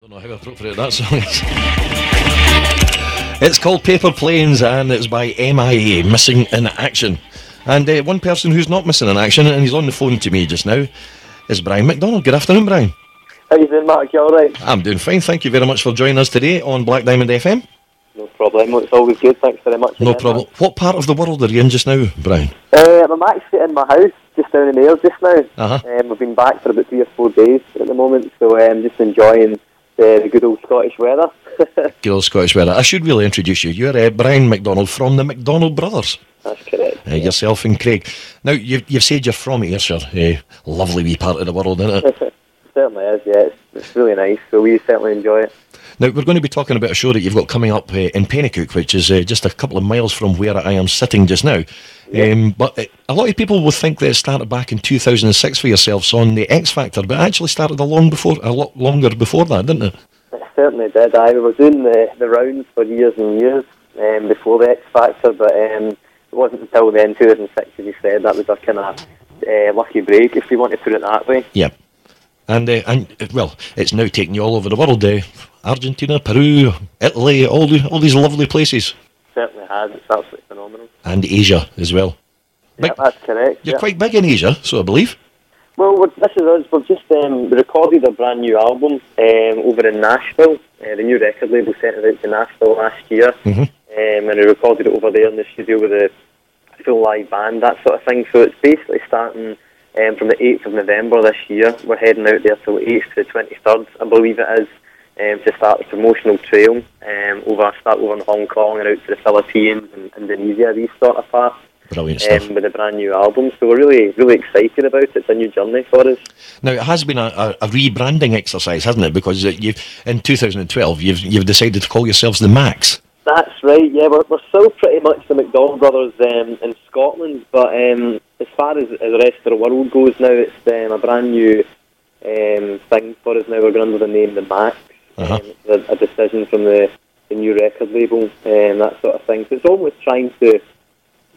don't know how appropriate that song is. It's called Paper Planes and it's by MIA, Missing in Action. And uh, one person who's not missing in action, and he's on the phone to me just now, is Brian MacDonald. Good afternoon, Brian. How you doing, Mark? You alright? I'm doing fine. Thank you very much for joining us today on Black Diamond FM. No problem. It's always good. Thanks very much. No again, problem. What part of the world are you in just now, Brian? Uh, I'm actually in my house, just down in Ayr just now. Uh-huh. Um, we've been back for about three or four days at the moment, so I'm um, just enjoying the good old Scottish weather. Good old Scottish weather. I should really introduce you. You're uh, Brian MacDonald from the MacDonald Brothers. That's correct. Uh, yourself and Craig. Now, you've, you've said you're from Ayrshire. Uh, lovely wee part of the world, isn't it? certainly is, yeah. It's, it's really nice, so we certainly enjoy it. Now, we're going to be talking about a show that you've got coming up uh, in Penicuik, which is uh, just a couple of miles from where I am sitting just now. Um, but uh, a lot of people will think that it started back in 2006 for yourselves on the X Factor, but it actually started a long before, a lot longer before that, didn't it? It certainly did. I we were doing the, the rounds for years and years um, before the X Factor, but um, it wasn't until then, 2006, as you said, that was our kind of uh, lucky break, if you want to put it that way. Yeah. And, uh, and uh, well, it's now taking you all over the world. Uh, Argentina, Peru, Italy, all, the, all these lovely places. certainly has. It's absolutely phenomenal. And Asia as well. Yeah, Big- that's correct. You're yeah. quite big in Asia, so I believe. Well, this is us. We've just um, recorded a brand new album um, over in Nashville. Uh, the new record label sent it out to Nashville last year, Mhm. um, and we recorded it over there in the studio with a full live band, that sort of thing. So it's basically starting um, from the 8th of November this year. We're heading out there till 8th to the 23rd, I believe it is, um, to start the promotional trail um, over, start over in Hong Kong and out to the Philippines and Indonesia, these sort of parts Brilliant stuff. um, with a brand new album. So we're really, really excited about it. It's a new journey for us. Now it has been a, a, a rebranding exercise, hasn't it? Because you've in 2012 you've you've decided to call yourselves the Max. That's right. Yeah, we're, we're still pretty much the MacDonald brothers um, in Scotland, but um, as far as, as the rest of the world goes now, it's um, a brand new um, thing for us now. We're going under the name the Max. Uh-huh. Um, a, a decision from the, the new record label and that sort of thing. So it's almost trying to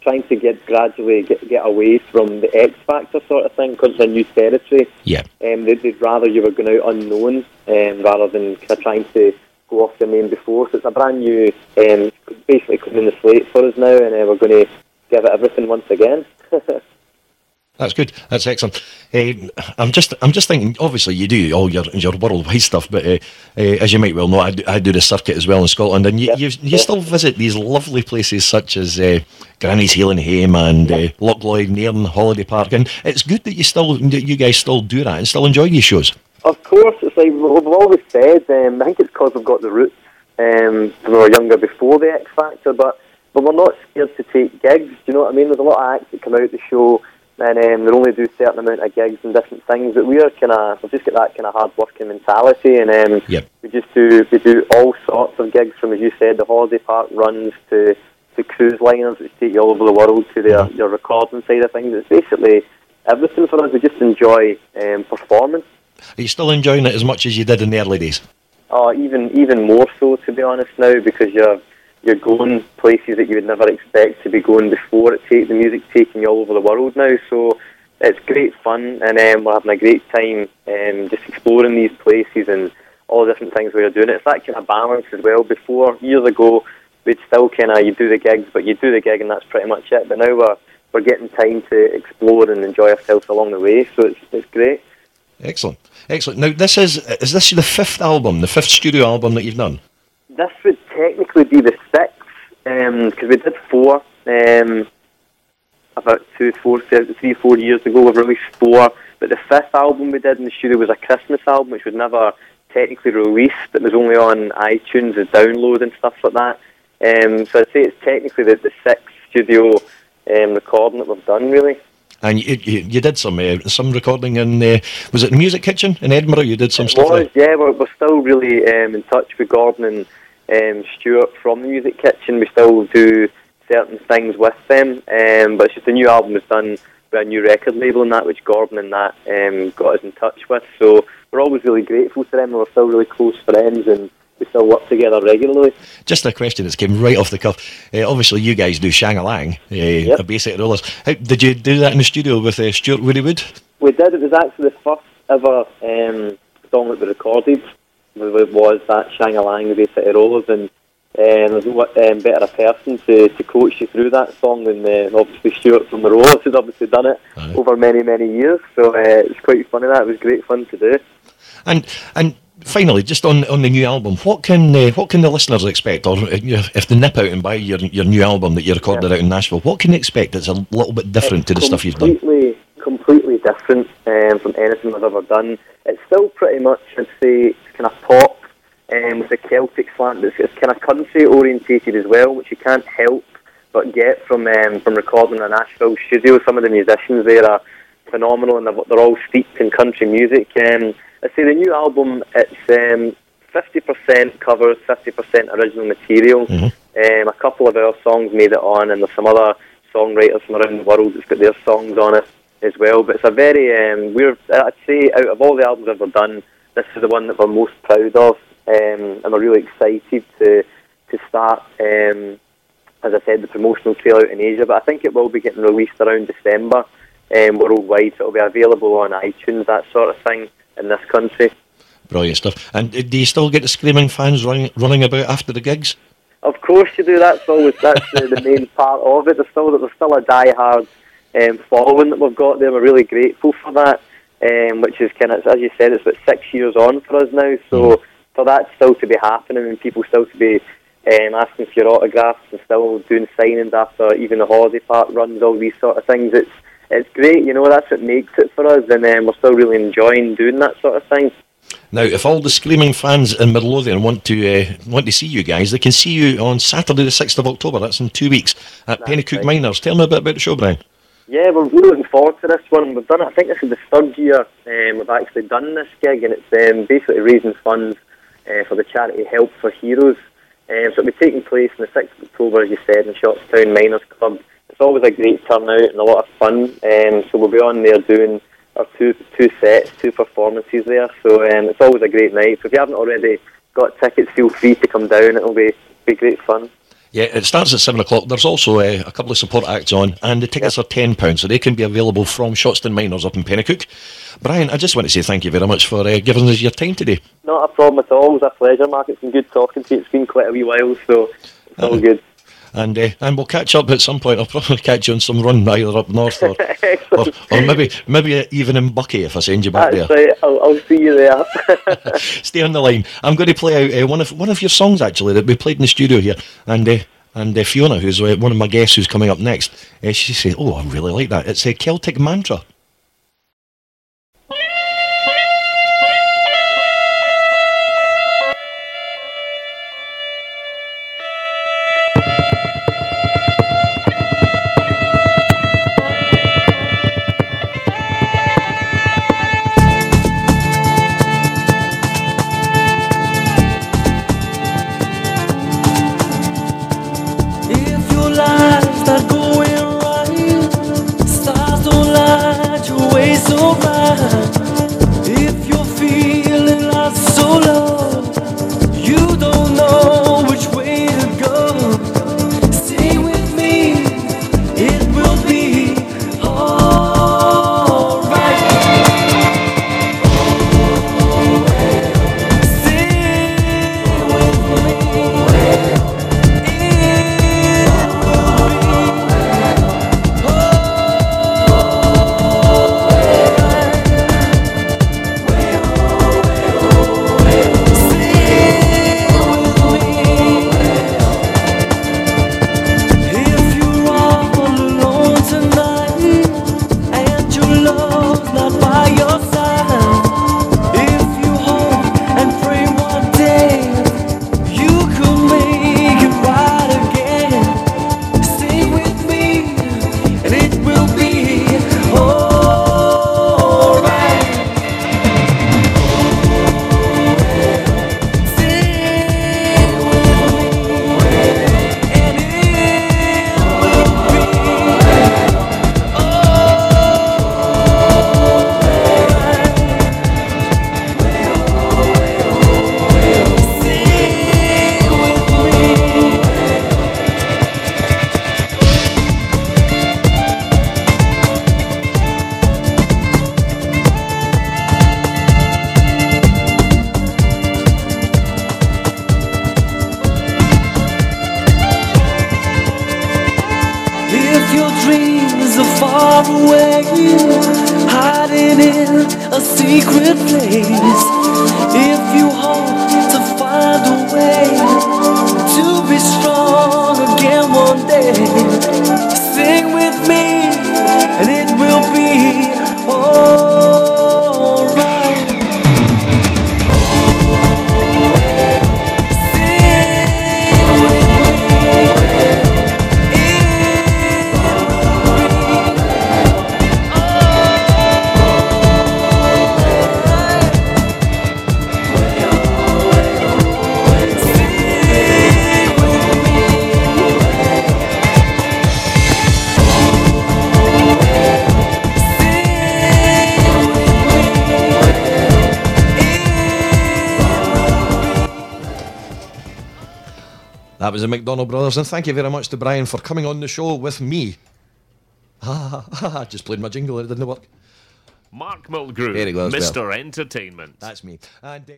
trying to get gradually get, get away from the X Factor sort of thing because it's a new territory. Yeah. Um, they'd, they'd rather you were going out unknown um, rather than trying to go off the name before. So it's a brand new, um, basically cleaning the slate for us now, and uh, we're going to give it everything once again. That's good. That's excellent. Uh, I'm just, I'm just thinking. Obviously, you do all your your worldwide stuff, but uh, uh, as you might well know, I do, I do the circuit as well in Scotland, and you Yep. you, you still visit these lovely places such as uh, Granny's Heilan Hame and uh, Lochloy, Nairn Holiday Park, and it's good that you still, that you guys still do that and still enjoy these shows. Of course, it's like we've always said. Um, I think it's because we've got the roots um, when we were younger before the X Factor, but but we're not scared to take gigs. Do you know what I mean? There's a lot of acts that come out the show, and um, they only do a certain amount of gigs and different things. But we are kind of we've just got that kind of hard working mentality, and um, Yep. we just do we do all sorts of gigs from as you said, the holiday park runs to to cruise liners which take you all over the world to their your recording side of things. It's basically everything for us. We just enjoy um, performing. Are you still enjoying it as much as you did in the early days? Oh, even even more so to be honest now because you're you're going places that you would never expect to be going before. It take the music taking you all over the world now, so it's great fun, and um, we're having a great time um, just exploring these places and all the different things we are doing. It's that kind of balance as well. Before years ago, we'd still kind of you do the gigs, but you do the gig and that's pretty much it. But now we're we're getting time to explore and enjoy ourselves along the way, so it's it's great. Excellent, excellent. Now this is is this the fifth album, the fifth studio album that you've done? This would technically be the sixth, because we did four um, about two, four, three, four years ago. We've released four, but the fifth album we did in the studio was a Christmas album, which was never technically released. It was only on iTunes as download and stuff like that. Um, so I'd say it's technically the, the sixth studio um, recording that we've done, really. And you, you, you did some uh, some recording in uh, was it the Music Kitchen in Edinburgh? You did some It stuff was, there. yeah. We're, we're still really um, in touch with Gordon and um, Stuart from the Music Kitchen. We still do certain things with them, um, but it's just a new album was done with a new record label and that, which Gordon and that um, got us in touch with. So we're always really grateful to them, we're still really close friends, and we still work together regularly. Just a question that's came right off the cuff. Uh, obviously, you guys do Shang-a-Lang, uh, a Bay City Rollers. How, did you do that in the studio with uh, Stuart Woody Wood? We did. It was actually the first ever um, song that we recorded It was that Shang-a-Lang, the City Rollers, and um, there's no um, better a person to, to coach you through that song than uh, obviously Stuart from the Rollers, who's obviously done it over many, many years. So uh, it's quite funny that. It was great fun to do. And and finally, just on on the new album, what can uh, what can the listeners expect, or uh, if they nip out and buy your your new album that you recorded out in Nashville, what can they expect that's a little bit different to the stuff you've done? completely, completely different um, from anything I've ever done. It's still pretty much, I'd say, kind of pop um, with a Celtic slant. It's, it's kind of country orientated as well, which you can't help but get from um, from recording in a Nashville studio. Some of the musicians there are phenomenal, and they're, they're all steeped in country music. Um, I say the new album, it's um, 50% covers, 50% original material. Um, a couple of our songs made it on, and there's some other songwriters from around the world that's got their songs on it as well. But it's a very, um, we're, I'd say, out of all the albums I've ever done, this is the one that we're most proud of, um, and we're really excited to to start. Um, as I said, the promotional trail out in Asia, but I think it will be getting released around December um, worldwide. So it'll be available on iTunes, that sort of thing, in this country. Brilliant stuff. And uh, do you still get the screaming fans running running about after the gigs? Of course you do. That's always that's the, the main part of it. There's still there's still a die-hard um, following that we've got there. We're really grateful for that. Um, which is kind of as you said, it's about six years on for us now. So for that still to be happening and people still to be um, asking for your autographs and still doing signings after even the holiday park runs, all these sort of things. It's it's great. You know that's what makes it for us, and um, we're still really enjoying doing that sort of thing. Now, if all the screaming fans in Midlothian want to uh, want to see you guys, they can see you on Saturday, the sixth of October. That's in two weeks at Penicuik right. Miners. Tell me a bit about the show, Brian. Yeah, we're really looking forward to this one. We've done it. I think this is the third year um, we've actually done this gig, and it's um, basically raising funds uh, for the charity Help for Heroes. Um, so it'll be taking place on the 6th of October, as you said, in Shottstown Miners Club. Always a great turnout and a lot of fun. Um, so we'll be on there doing our two two sets, two performances there. So um, it's always a great night. So if you haven't already got tickets, feel free to come down. It'll be be great fun. Yeah, it starts at seven o'clock. There's also uh, a couple of support acts on, and the tickets are ten pounds, so they can be available from Shottstown Miners up in Penicuik. Brian, I just want to say thank you very much for uh, giving us your time today. Not a problem at all. It was a pleasure, Mark. It's been good talking to you. It's been quite a wee while, so it's all good. And uh, and we'll catch up at some point. I'll probably catch you on some run either up north or, or, or maybe maybe even in Buckie if I send you back That's there. right. I'll, I'll see you there. Stay on the line. I'm going to play out uh, one of one of your songs actually that we played in the studio here, and uh, and uh, Fiona, who's uh, one of my guests who's coming up next, uh, she said, "Oh, I really like that. It's a Celtic mantra." Secret place. That was the MacDonald Brothers, and thank you very much to Brian for coming on the show with me. I just played my jingle, it didn't work. Mark Mulgrew, There he goes, Mr. Entertainment. That's me. And, uh,